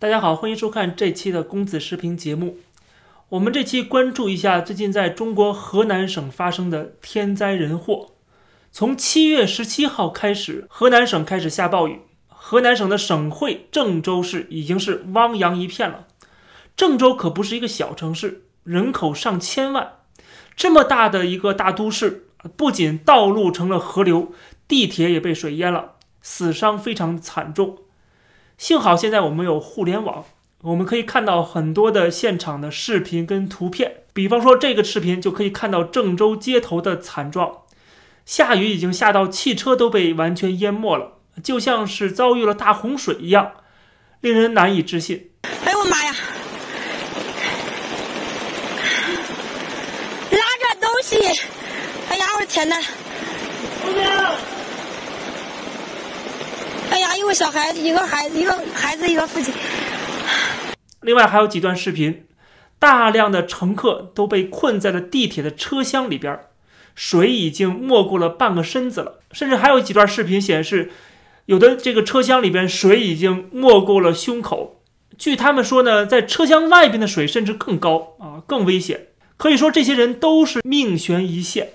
大家好，欢迎收看这期的公子视频节目。我们这期关注一下最近在中国河南省发生的天灾人祸。从七月十七号开始，河南省开始下暴雨，河南省的省会郑州市已经是汪洋一片了。郑州可不是一个小城市，人口上千万，这么大的一个大都市，不仅道路成了河流，地铁也被水淹了，死伤非常惨重。幸好现在我们有互联网，我们可以看到很多的现场的视频跟图片。比方说这个视频就可以看到郑州街头的惨状，下雨已经下到汽车都被完全淹没了，就像是遭遇了大洪水一样，令人难以置信。哎呦我妈呀！拉着东西，哎呀我的天哪！哎呀，一个小孩子，一个孩子，一个孩子，一个父亲。另外还有几段视频，大量的乘客都被困在了地铁的车厢里边，水已经没过了半个身子了。甚至还有几段视频显示，有的这个车厢里边水已经没过了胸口。据他们说呢，在车厢外边的水甚至更高啊，更危险。可以说这些人都是命悬一线。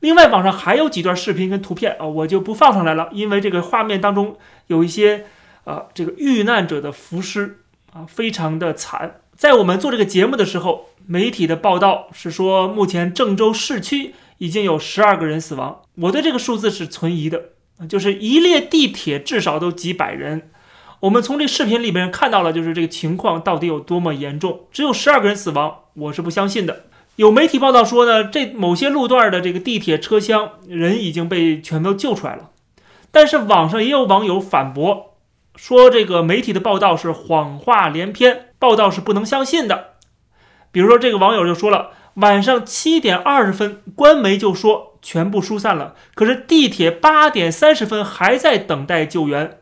另外，网上还有几段视频跟图片啊，我就不放上来了，因为这个画面当中有一些啊，这个遇难者的浮尸啊，非常的惨。在我们做这个节目的时候，媒体的报道是说，目前郑州市区已经有十二个人死亡。我对这个数字是存疑的，就是一列地铁至少都几百人。我们从这视频里面看到了，就是这个情况到底有多么严重。只有十二个人死亡，我是不相信的。有媒体报道说呢，这某些路段的这个地铁车厢人已经被全都救出来了，但是网上也有网友反驳，说这个媒体的报道是谎话连篇，报道是不能相信的。比如说这个网友就说了，晚上七点二十分，官媒就说全部疏散了，可是地铁八点三十分还在等待救援。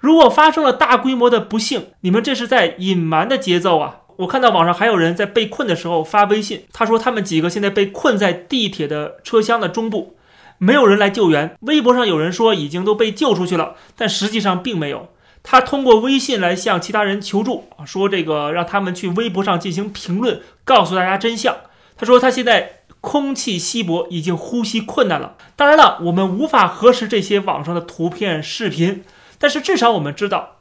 如果发生了大规模的不幸，你们这是在隐瞒的节奏啊！我看到网上还有人在被困的时候发微信，他说他们几个现在被困在地铁的车厢的中部，没有人来救援。微博上有人说已经都被救出去了，但实际上并没有。他通过微信来向其他人求助，说这个让他们去微博上进行评论，告诉大家真相。他说他现在空气稀薄，已经呼吸困难了。当然了，我们无法核实这些网上的图片、视频，但是至少我们知道，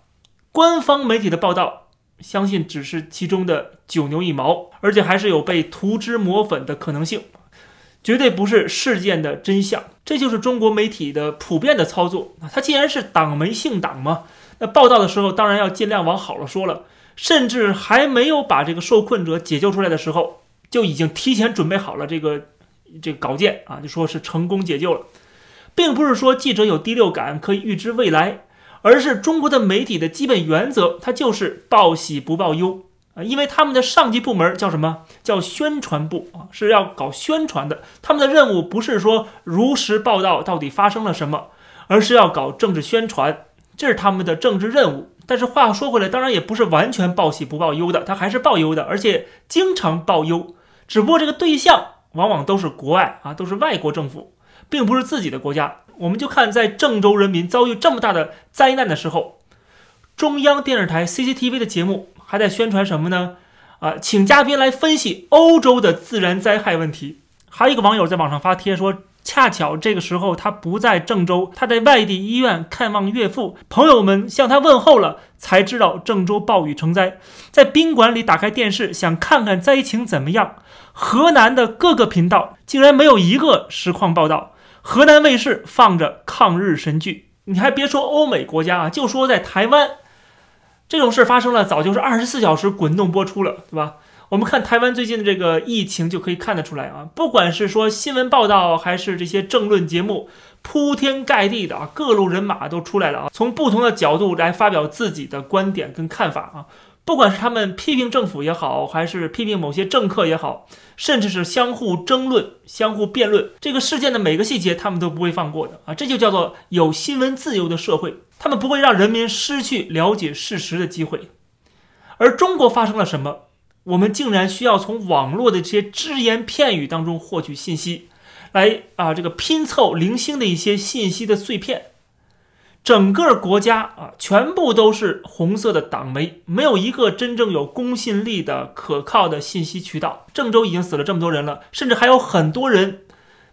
官方媒体的报道。相信只是其中的九牛一毛，而且还是有被涂脂抹粉的可能性，绝对不是事件的真相。这就是中国媒体的普遍的操作啊！它既然是党媒姓党嘛，那报道的时候当然要尽量往好了说了，甚至还没有把这个受困者解救出来的时候，就已经提前准备好了这个这个稿件啊，就说是成功解救了，并不是说记者有第六感可以预知未来。而是中国的媒体的基本原则，它就是报喜不报忧啊，因为他们的上级部门叫什么？叫宣传部啊，是要搞宣传的。他们的任务不是说如实报道到底发生了什么，而是要搞政治宣传，这是他们的政治任务。但是话说回来，当然也不是完全报喜不报忧的，他还是报忧的，而且经常报忧。只不过这个对象往往都是国外啊，都是外国政府，并不是自己的国家。我们就看，在郑州人民遭遇这么大的灾难的时候，中央电视台 CCTV 的节目还在宣传什么呢？啊，请嘉宾来分析欧洲的自然灾害问题。还有一个网友在网上发帖说，恰巧这个时候他不在郑州，他在外地医院看望岳父，朋友们向他问候了，才知道郑州暴雨成灾。在宾馆里打开电视，想看看灾情怎么样，河南的各个频道竟然没有一个实况报道。河南卫视放着抗日神剧，你还别说欧美国家啊，就说在台湾，这种事发生了，早就是二十四小时滚动播出了，对吧？我们看台湾最近的这个疫情就可以看得出来啊，不管是说新闻报道还是这些政论节目，铺天盖地的啊，各路人马都出来了啊，从不同的角度来发表自己的观点跟看法啊。不管是他们批评政府也好，还是批评某些政客也好，甚至是相互争论、相互辩论，这个事件的每个细节他们都不会放过的啊！这就叫做有新闻自由的社会，他们不会让人民失去了解事实的机会。而中国发生了什么？我们竟然需要从网络的这些只言片语当中获取信息，来啊，这个拼凑零星的一些信息的碎片。整个国家啊，全部都是红色的党媒，没有一个真正有公信力的可靠的信息渠道。郑州已经死了这么多人了，甚至还有很多人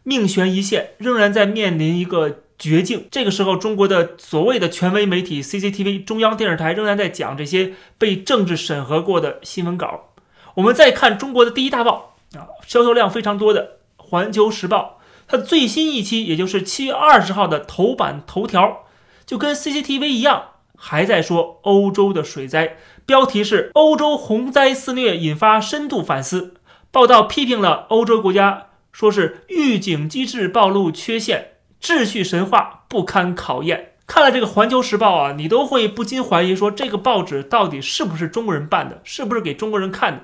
命悬一线，仍然在面临一个绝境。这个时候，中国的所谓的权威媒体 CCTV 中央电视台仍然在讲这些被政治审核过的新闻稿。我们再看中国的第一大报啊，销售量非常多的《环球时报》，它最新一期，也就是七月二十号的头版头条。就跟 CCTV 一样，还在说欧洲的水灾，标题是“欧洲洪灾肆虐，引发深度反思”。报道批评了欧洲国家，说是预警机制暴露缺陷，秩序神话不堪考验。看了这个《环球时报》啊，你都会不禁怀疑说，这个报纸到底是不是中国人办的，是不是给中国人看的？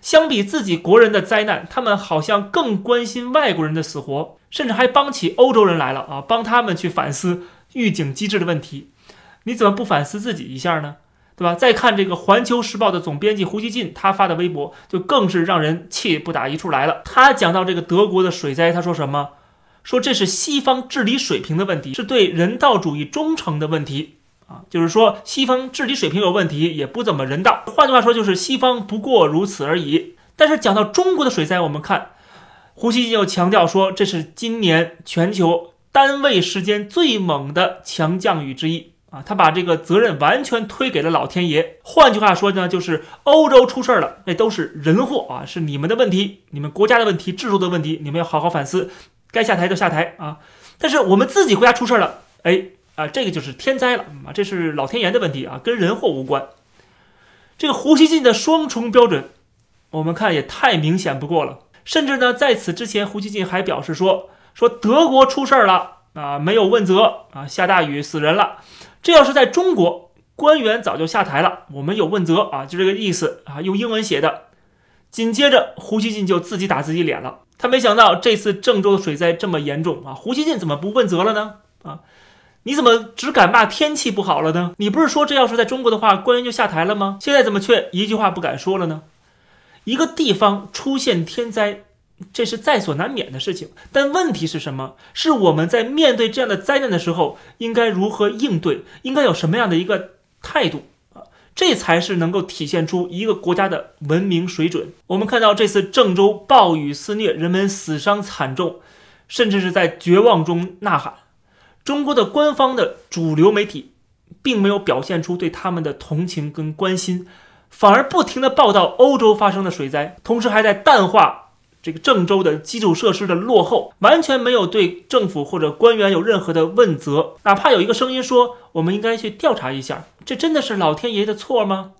相比自己国人的灾难，他们好像更关心外国人的死活，甚至还帮起欧洲人来了啊，帮他们去反思。预警机制的问题，你怎么不反思自己一下呢？对吧？再看这个《环球时报》的总编辑胡锡进，他发的微博就更是让人气不打一处来了。他讲到这个德国的水灾，他说什么？说这是西方治理水平的问题，是对人道主义忠诚的问题啊！就是说西方治理水平有问题，也不怎么人道。换句话说，就是西方不过如此而已。但是讲到中国的水灾，我们看胡锡进又强调说，这是今年全球。单位时间最猛的强降雨之一啊，他把这个责任完全推给了老天爷。换句话说呢，就是欧洲出事儿了，那都是人祸啊，是你们的问题，你们国家的问题，制度的问题，你们要好好反思，该下台就下台啊。但是我们自己国家出事儿了，哎啊，这个就是天灾了啊，这是老天爷的问题啊，跟人祸无关。这个胡锡进的双重标准，我们看也太明显不过了。甚至呢，在此之前，胡锡进还表示说。说德国出事儿了啊，没有问责啊，下大雨死人了。这要是在中国，官员早就下台了，我们有问责啊，就这个意思啊，用英文写的。紧接着，胡锡进就自己打自己脸了。他没想到这次郑州的水灾这么严重啊，胡锡进怎么不问责了呢？啊，你怎么只敢骂天气不好了呢？你不是说这要是在中国的话，官员就下台了吗？现在怎么却一句话不敢说了呢？一个地方出现天灾。这是在所难免的事情，但问题是什么？是我们在面对这样的灾难的时候，应该如何应对？应该有什么样的一个态度啊？这才是能够体现出一个国家的文明水准。我们看到这次郑州暴雨肆虐，人们死伤惨重，甚至是在绝望中呐喊。中国的官方的主流媒体，并没有表现出对他们的同情跟关心，反而不停的报道欧洲发生的水灾，同时还在淡化。这个郑州的基础设施的落后，完全没有对政府或者官员有任何的问责，哪怕有一个声音说我们应该去调查一下，这真的是老天爷的错吗？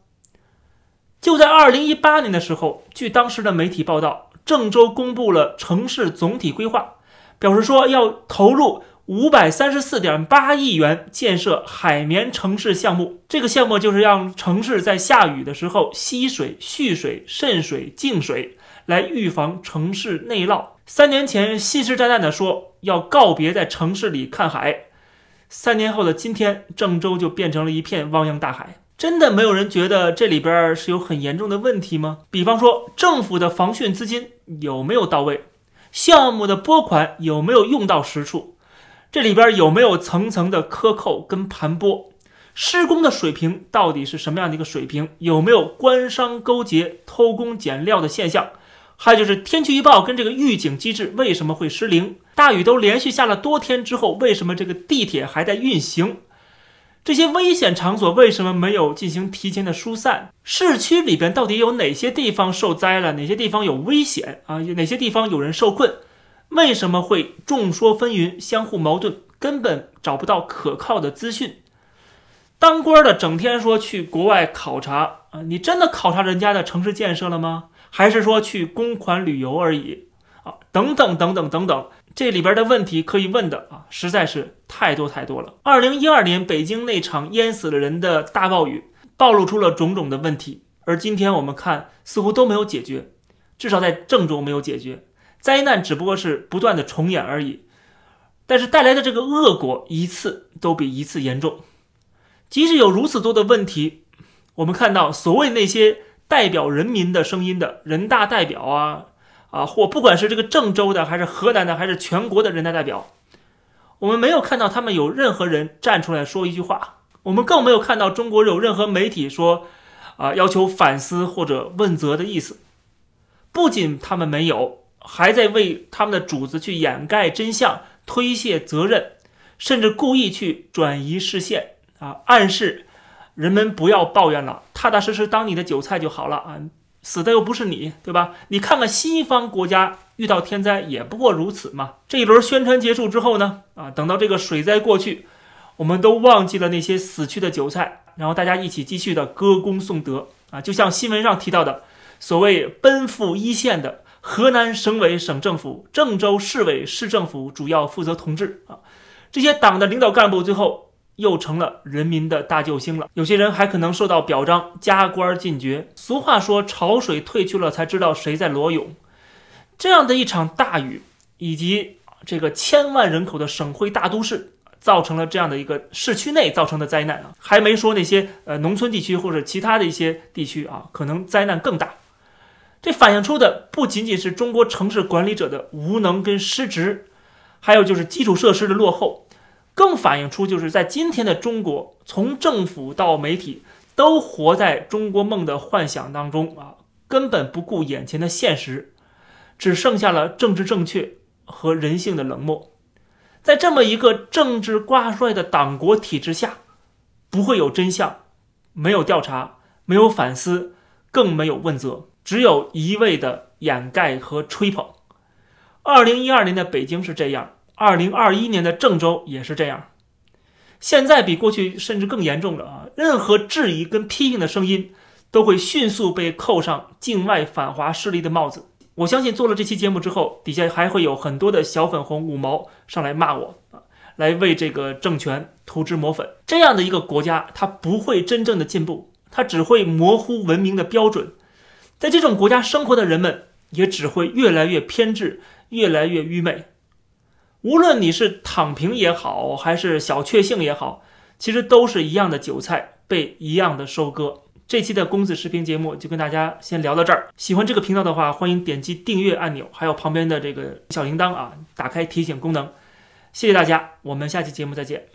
就在二零一八年的时候，据当时的媒体报道，郑州公布了城市总体规划，表示说要投入五百三十四点八亿元建设海绵城市项目。这个项目就是让城市在下雨的时候吸水、蓄水、渗水、净水。来预防城市内涝。三年前信誓旦旦地说要告别在城市里看海，三年后的今天，郑州就变成了一片汪洋大海。真的没有人觉得这里边是有很严重的问题吗？比方说政府的防汛资金有没有到位，项目的拨款有没有用到实处，这里边有没有层层的克扣跟盘剥，施工的水平到底是什么样的一个水平？有没有官商勾结、偷工减料的现象？还有就是天气预报跟这个预警机制为什么会失灵？大雨都连续下了多天之后，为什么这个地铁还在运行？这些危险场所为什么没有进行提前的疏散？市区里边到底有哪些地方受灾了？哪些地方有危险啊？有哪些地方有人受困？为什么会众说纷纭、相互矛盾？根本找不到可靠的资讯。当官的整天说去国外考察啊，你真的考察人家的城市建设了吗？还是说去公款旅游而已啊？等等等等等等，这里边的问题可以问的啊，实在是太多太多了。二零一二年北京那场淹死了人的大暴雨，暴露出了种种的问题，而今天我们看似乎都没有解决，至少在郑州没有解决，灾难只不过是不断的重演而已。但是带来的这个恶果一次都比一次严重。即使有如此多的问题，我们看到所谓那些。代表人民的声音的人大代表啊啊，或不管是这个郑州的，还是河南的，还是全国的人大代表，我们没有看到他们有任何人站出来说一句话，我们更没有看到中国有任何媒体说，啊，要求反思或者问责的意思。不仅他们没有，还在为他们的主子去掩盖真相、推卸责任，甚至故意去转移视线啊，暗示人们不要抱怨了，踏踏实实当你的韭菜就好了啊。死的又不是你，对吧？你看看西方国家遇到天灾也不过如此嘛。这一轮宣传结束之后呢，啊，等到这个水灾过去，我们都忘记了那些死去的韭菜，然后大家一起继续的歌功颂德啊。就像新闻上提到的，所谓奔赴一线的河南省委省政府、郑州市委市政府主要负责同志啊，这些党的领导干部最后。又成了人民的大救星了。有些人还可能受到表彰、加官进爵。俗话说：“潮水退去了，才知道谁在裸泳。”这样的一场大雨，以及这个千万人口的省会大都市，造成了这样的一个市区内造成的灾难啊！还没说那些呃农村地区或者其他的一些地区啊，可能灾难更大。这反映出的不仅仅是中国城市管理者的无能跟失职，还有就是基础设施的落后。更反映出，就是在今天的中国，从政府到媒体，都活在中国梦的幻想当中啊，根本不顾眼前的现实，只剩下了政治正确和人性的冷漠。在这么一个政治挂帅的党国体制下，不会有真相，没有调查，没有反思，更没有问责，只有一味的掩盖和吹捧。二零一二年的北京是这样。二零二一年的郑州也是这样，现在比过去甚至更严重了啊！任何质疑跟批评的声音，都会迅速被扣上境外反华势力的帽子。我相信做了这期节目之后，底下还会有很多的小粉红五毛上来骂我，来为这个政权涂脂抹粉。这样的一个国家，它不会真正的进步，它只会模糊文明的标准。在这种国家生活的人们，也只会越来越偏执，越来越愚昧。无论你是躺平也好，还是小确幸也好，其实都是一样的韭菜被一样的收割。这期的公子视频节目就跟大家先聊到这儿。喜欢这个频道的话，欢迎点击订阅按钮，还有旁边的这个小铃铛啊，打开提醒功能。谢谢大家，我们下期节目再见。